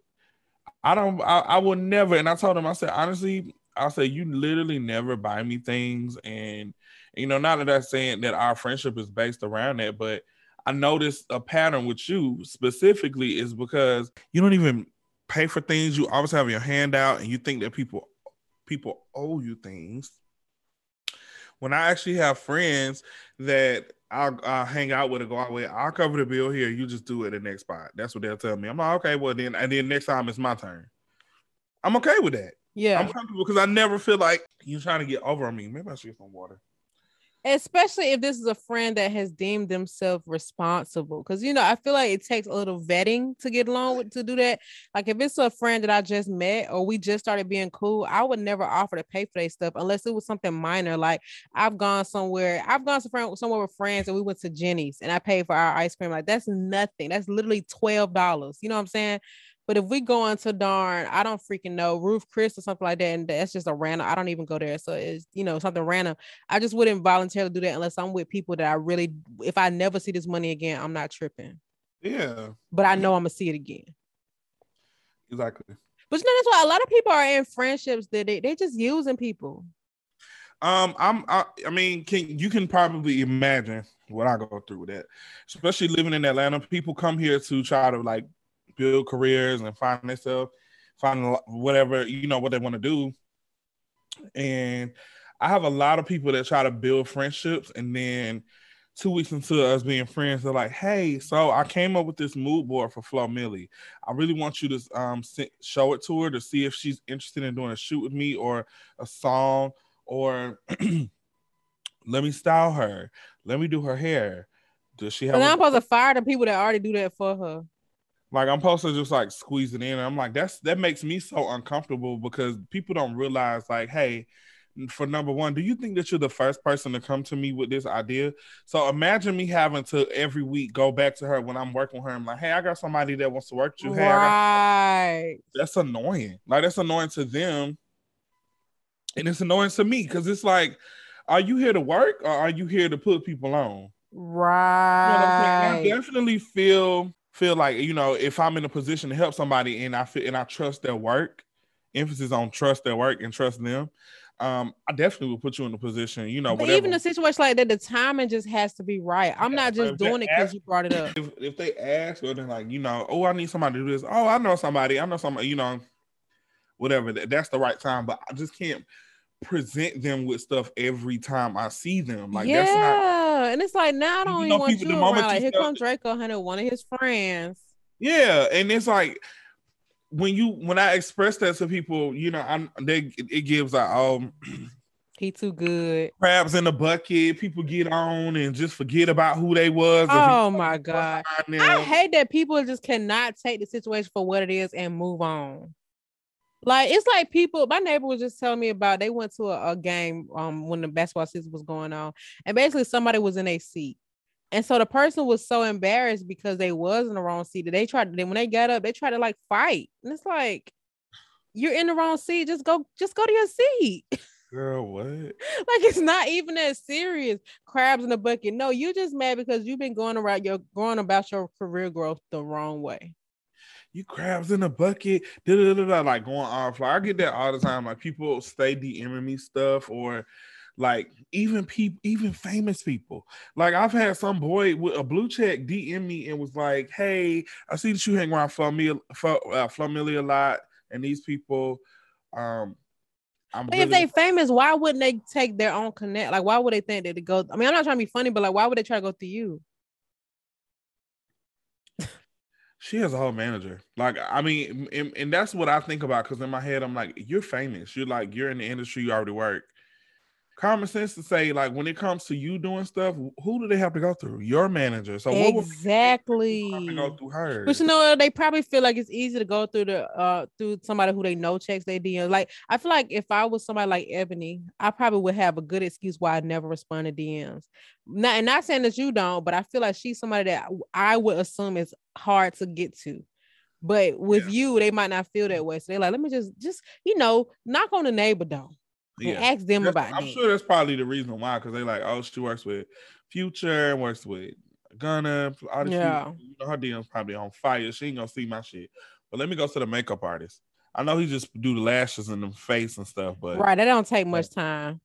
I don't, I, I will never. And I told him, I said, honestly, I said, you literally never buy me things. And, you know, not that I'm saying that our friendship is based around that, but I noticed a pattern with you specifically is because you don't even pay for things. You always have your hand out and you think that people, people owe you things. When I actually have friends that I'll, I'll hang out with go out with. I'll cover the bill here. You just do it the next spot. That's what they'll tell me. I'm like, okay, well then, and then next time it's my turn. I'm okay with that. Yeah. I'm comfortable because I never feel like you're trying to get over on me. Maybe I should get some water. Especially if this is a friend that has deemed themselves responsible because you know i feel like it takes a little vetting to get along with to do that. Like if it's a friend that i just met or we just started being cool i would never offer to pay for their stuff unless it was something minor. Like i've gone somewhere i've gone somewhere with friends and we went to Jeni's and i paid for our ice cream. Like that's nothing. That's literally $12 you know what i'm saying but if we go into darn, I don't freaking know, Ruth's Chris or something like that, and that's just a random, I don't even go there. So it's, you know, something random. I just wouldn't voluntarily do that unless I'm with people that I really, if I never see this money again, I'm not tripping. Yeah, But I know I'm gonna see it again. exactly. But you know, that's why a lot of people are in friendships that they they just using people. Um, I'm. I, I mean, can you can probably imagine what I go through with that, especially living in Atlanta. People come here to try to like build careers and find themselves, find whatever you know what they want to do. And I have a lot of people that try to build friendships, and then two weeks into us being friends, they're like, "Hey, so I came up with this mood board for Flo Milli. I really want you to um show it to her to see if she's interested in doing a shoot with me or a song." or <clears throat> let me style her. Let me do her hair. Does she have And a- I'm supposed to fire the people that already do that for her. Like I'm supposed to just like squeeze it in? I'm like, that's that makes me so uncomfortable because people don't realize, like, hey, for number one, do you think that you're the first person to come to me with this idea? So imagine me having to every week go back to her when I'm working with her. I'm like, hey, I got somebody that wants to work with you. Hey, Right. that's annoying. Like that's annoying to them, and it's annoying to me because it's like, are you here to work or are you here to put people on? Right. You know I definitely feel feel like you know if I'm in a position to help somebody and I feel and I trust their work, emphasis on trust their work and trust them. Um, I definitely will put you in a position, you know. But even a situation like that, the timing just has to be right. I'm yeah, not just doing it because you brought it up. If, if they ask or they're like, you know, oh, I need somebody to do this. Oh, I know somebody. I know somebody. You know, whatever. That, That's the right time. But I just can't present them with stuff every time I see them. Like yeah, that's not, and it's like now I don't even want people, you around. Like here comes Draco Hunter, one of his friends. Yeah, and it's like when you when I express that to people, you know, I'm they it gives like um he too good. Crabs in the bucket. People get on and just forget about who they was. Oh my god, I hate that people just cannot take the situation for what it is and move on. Like it's like people. My neighbor was just telling me about. They went to a, a game um when the basketball season was going on, and basically somebody was in a seat, and so the person was so embarrassed because they was in the wrong seat that they tried. Then when they got up, they tried to like fight, and it's like you're in the wrong seat. Just go, just go to your seat. <laughs> Girl, what? like it's not even that serious. Crabs in the bucket. No, you're just mad because you've been going around your going about your career growth the wrong way you crabs in a bucket, da, da, da, da, like going off. Like I get that all the time. Like people stay DMing me stuff or like even people, even famous people. Like I've had some boy with a blue check DM me and was like, "Hey, I see that you hang around familiar, uh, familiar a lot, and these people, um, I'm really- if they famous, why wouldn't they take their own connect? Like, why would they think that to go? I mean, I'm not trying to be funny, but like, why would they try to go through you? She has a whole manager. Like, I mean, and, and that's what I think about because in my head, I'm like, you're famous. You're like, you're in the industry, you already work common sense to say like when it comes to you doing stuff who do they have to go through? Your manager. So exactly. go through her but you know they probably feel like it's easy to go through the uh through somebody who they know checks they DM like I feel like if I was somebody like Ebony I probably would have a good excuse why I never respond to DMs not and not saying that you don't but I feel like she's somebody that I would assume is hard to get to. But with yeah. you they might not feel that way. So they're like let me just just you know knock on the neighbor door yeah. ask them that's, about I'm that. sure that's probably the reason why, because they like, oh, she works with Future, works with Gunna, all this yeah. you know, her DM's probably on fire. She ain't gonna see my shit. But let me go to the makeup artist. I know he just do the lashes and the face and stuff, but right, that don't take much time.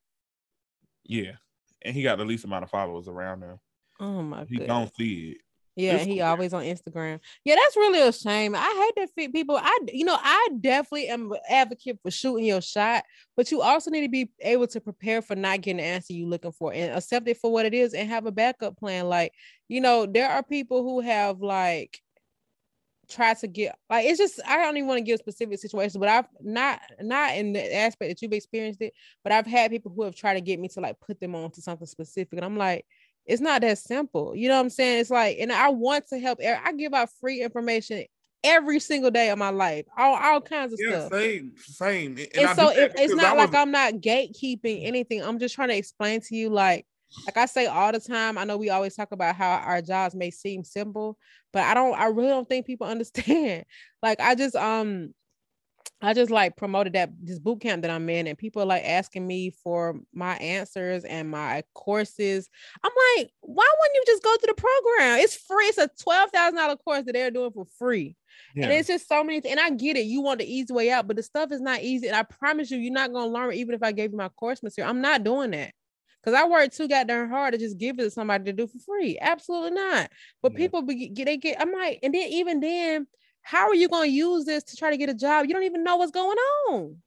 Yeah, and he got the least amount of followers around him. Oh my! God. He don't see it. Yeah, he always on Instagram. Yeah, that's really a shame. I hate that people. I, you know, I definitely am an advocate for shooting your shot, but you also need to be able to prepare for not getting the answer you're looking for and accept it for what it is and have a backup plan. Like, you know, there are people who have like tried to get like it's just I don't even want to give specific situations, but I've not not in the aspect that you've experienced it, but I've had people who have tried to get me to like put them on to something specific, and I'm like it's not that simple. You know what I'm saying? It's like, and I want to help. I give out free information every single day of my life, all, all kinds of yeah, stuff. Same, same. And, and so it, it's not like I'm not gatekeeping anything. I'm just trying to explain to you, like, like I say all the time. I know we always talk about how our jobs may seem simple, but I don't. I really don't think people <laughs> understand. Like, I just um I just like promoted that this boot camp that I'm in, and people are like asking me for my answers and my courses. I'm like, why wouldn't you just go to the program? It's free. It's a twelve thousand dollar course that they're doing for free, yeah. and it's just so many. Th- and I get it. You want the easy way out, but the stuff is not easy. And I promise you, you're not gonna learn it, even if I gave you my course material. I'm not doing that. Cause I work too goddamn hard to just give it to somebody to do for free. Absolutely not. But yeah. people be, they get. I'm like, and then even then, how are you going to use this to try to get a job? You don't even know what's going on.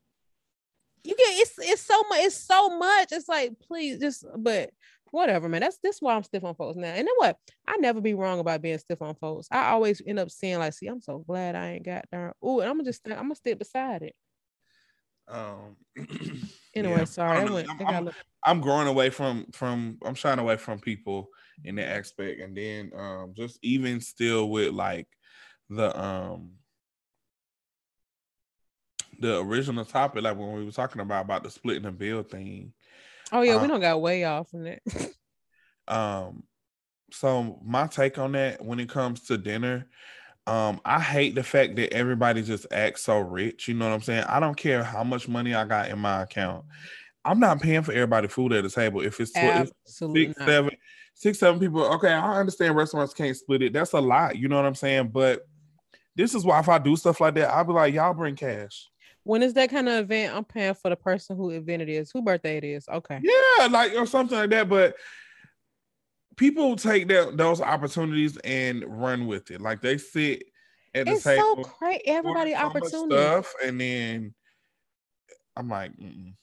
You get it's it's so much, it's so much. It's like, please just but whatever, man. That's this why I'm stiff on folks now. And then what? I never be wrong about being stiff on folks. I always end up saying, like, see, I'm so glad I ain't got there. Oh, and I'm gonna just I'm gonna stick beside it. Um <clears throat> anyway, yeah, sorry. I'm, I'm, I'm, I'm, growing away from from I'm shying away from people in that aspect. And then um just even still with like the um the original topic, like when we were talking about about the splitting the bill thing. Oh yeah, um, we don't got way off from that. <laughs> um, so my take on that when it comes to dinner, um, I hate the fact that everybody just acts so rich. You know what I'm saying? I don't care how much money I got in my account. I'm not paying for everybody food at the table. If it's, tw- six, not. seven, six, seven people, okay, I understand restaurants can't split it. That's a lot. You know what I'm saying? But this is why if I do stuff like that, I'll be like, y'all bring cash. When is that kind of event, I'm paying for the person who event it is, who birthday it is. Okay. Yeah, like or something like that. But people take that those opportunities and run with it. Like they sit at the table. It's so crazy. Everybody so opportunity. stuff, and then I'm like, mm-mm.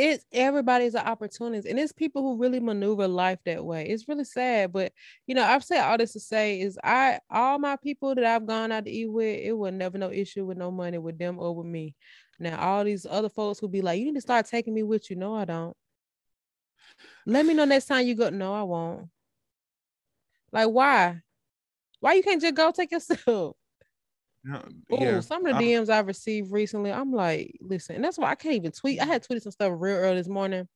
It's everybody's an opportunity and it's people who really maneuver life that way. It's really sad but you know i've said all this to say is i all my people that i've gone out to eat with it was never no issue with no money with them or with me. Now all these other folks who be like you need to start taking me with you. No i don't. Let me know next time you go. No i won't. Like why? Why you can't just go take yourself yeah, Oh, some of the DMs I've received recently, I'm like, listen, and that's why I can't even tweet. I had tweeted some stuff real early this morning,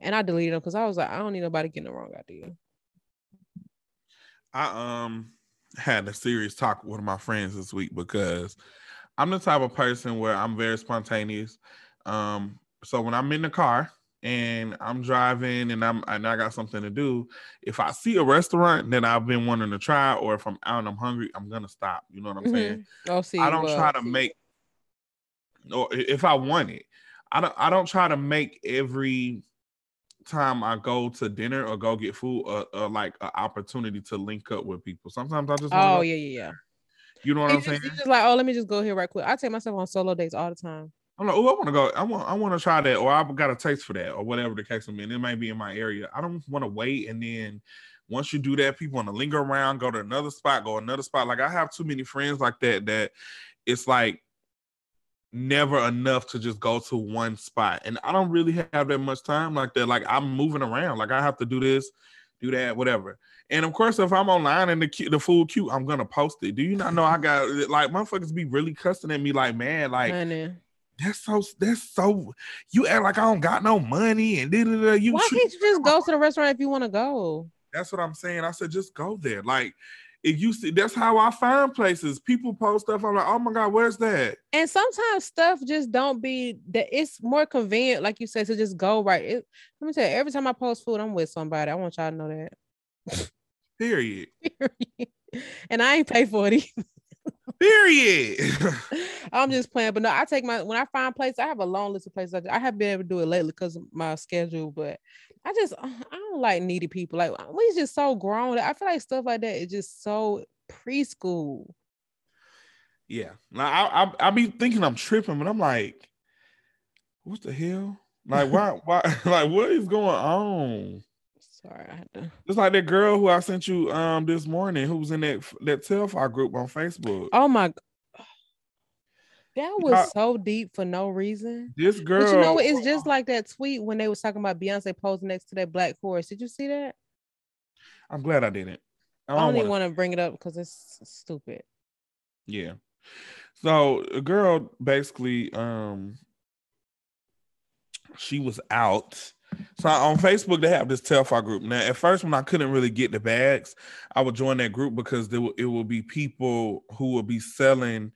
and I deleted them because I was like, I don't need nobody getting the wrong idea. I um had a serious talk with one of my friends this week because I'm the type of person where I'm very spontaneous. Um, so when I'm in the car and I'm driving and I'm and I got something to do, if I see a restaurant that I've been wanting to try, or if I'm out and I'm hungry, I'm gonna stop. You know what I'm saying? Mhm. Oh, see, I don't well, try to make or if I want it, I don't I don't try to make every time I go to dinner or go get food uh, uh like an opportunity to link up with people. Sometimes I just Oh yeah, yeah, yeah. you know what I'm just, saying? just like, oh, let me just go here right quick. I take myself on solo dates all the time. I'm like, oh, I want to go. I want I want to try that, or I've got a taste for that, or whatever the case may be. It might be in my area. I don't want to wait and then once you do that, people want to linger around, go to another spot, go another spot. Like I have too many friends like that that it's like never enough to just go to one spot. And I don't really have that much time like that. Like I'm moving around. Like I have to do this, do that, whatever. And of course, if I'm online and the the food cute, I'm gonna post it. Do you not know I got like motherfuckers be really cussing at me like, man, like Honey. That's so that's so you act like I don't got no money and da, da, da. you Why treat- can't you just go to the restaurant if you want to go? that's what I'm saying. I said just go there. Like if you see that's how I find places. People post stuff. I'm like, oh my god, where's that? And sometimes stuff just don't be that. It's more convenient, like you said, to just go right. It, let me tell you, every time I post food, I'm with somebody. I want y'all to know that. Period. <laughs> and I ain't pay for it. either. Period. <laughs> I'm just playing, but no, I take my when I find places. I have a long list of places. I, I have been able to do it lately because of my schedule, but I just I don't like needy people. Like we just so grown. I feel like stuff like that is just so preschool. yeah. Like I, I I be thinking I'm tripping, but I'm like, what the hell? Like why why <laughs> like what is going on? Sorry, I had to. It's like that girl who I sent you um this morning who was in that that Telfar group on Facebook. Oh my. That was Yeah. so deep for no reason. This girl But you know? It's just like that tweet when they was talking about Beyonce posing next to that black horse. Did you see that? I'm glad I didn't. I I even want to bring it up because it's stupid. Yeah. So a girl basically um she was out. So on Facebook they have this Telfar group. Now at first when I couldn't really get the bags, I would join that group because there will, it will be people who will be selling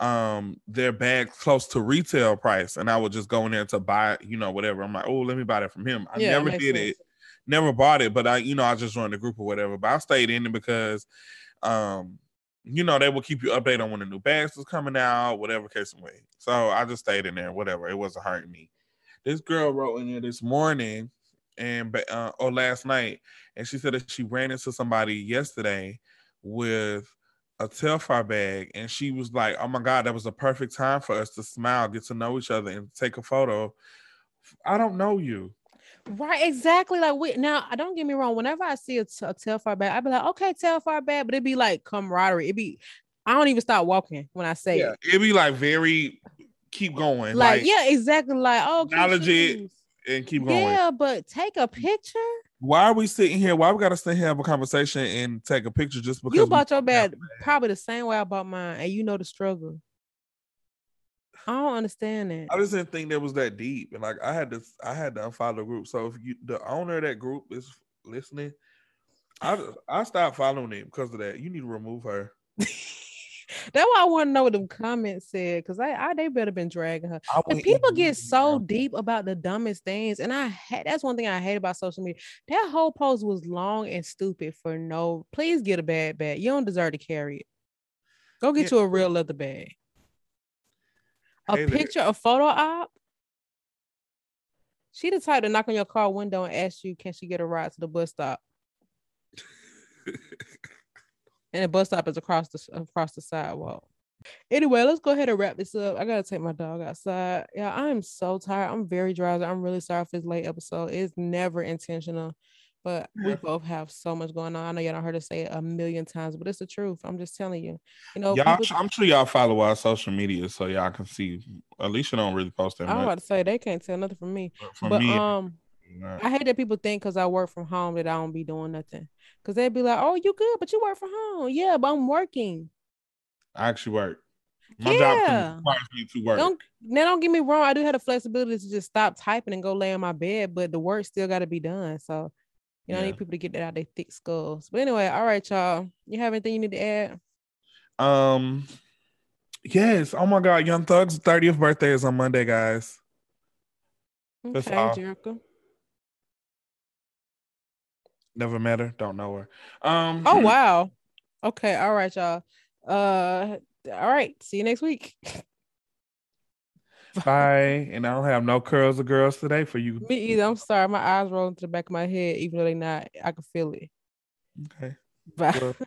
um their bags close to retail price and I would just go in there to buy, you know, whatever. I'm like, "Oh, let me buy that from him." I Yeah, never did sense. it. Never bought it, but I you know, I just joined the group or whatever. But I stayed in it because um you know, they will keep you updated on when the new bags was coming out, whatever case may. So I just stayed in there, whatever. It wasn't hurting me. This girl wrote in there this morning and uh, or last night, and she said that she ran into somebody yesterday with a Telfar bag, and she was like, "Oh my god, that was a perfect time for us to smile, get to know each other, and take a photo." I don't know you. Right, exactly. Like we now, I don't get me wrong. Whenever I see a, t- a Telfar bag, I'd be like, okay, Telfar bag, but it'd be like camaraderie. It'd be, I don't even stop walking when I say Yeah, it. it'd be like very keep going, Like, like, yeah, exactly. Like, oh, Acknowledge it. and keep going. Yeah, but take a picture. Why are we sitting here? Why we gotta sit here have a conversation and take a picture just because You bought your bag probably the same way I bought mine, and you know the struggle. I don't understand that. I just didn't think that was that deep, and like I had to, I had to unfollow the group. So if you, the owner of that group, is listening, I I stopped following it because of that. You need to remove her. <laughs> That's why I want to know what the comments said because I, I they better been dragging her. And people get so deep about the dumbest things, and I ha- that's one thing I hate about social media. That whole post was long and stupid for no. Please get a bad bag. You don't deserve to carry it. Go get yeah. you a real leather bag. A hey picture, there. a photo op. She the type to knock on your car window and ask you, can she get a ride to the bus stop? <laughs> and the bus stop is across the across the sidewalk. Anyway, let's go ahead and wrap this up. I gotta take my dog outside. Yeah, I'm so tired. I'm very drowsy. I'm really sorry for this late episode. It's never intentional, but we both have so much going on. I know y'all don't heard us say it a million times, but it's the truth. I'm just telling you. You know, y'all, people... I'm sure y'all follow our social media so y'all can see. Alicia don't really post that. I'm much. about to say they can't tell nothing from me. But, but me, um, I hate that people think because I work from home that I don't be doing nothing. Cause they'd be like, "Oh, you good, but you work from home." Yeah, but I'm working. I actually work. My yeah. job requires me to work. Don't now don't get me wrong. I do have the flexibility to just stop typing and go lay on my bed, but the work still got to be done. So you know, yeah. I need people to get that out of their thick skulls. But anyway, all right, y'all. You have anything you need to add? Um, yes. Oh my God, Young Thug's 30th birthday is on Monday, guys. Okay, Jericho. Never met her. Don't know her. Um. Oh wow. Okay. All right, y'all. Uh. All right. See you next week. <laughs> Bye. And I don't have no curls or girls today for you. Me either. I'm sorry. My eyes rolling to the back of my head, even though they're not. I can feel it. Okay. Bye. Well. <laughs>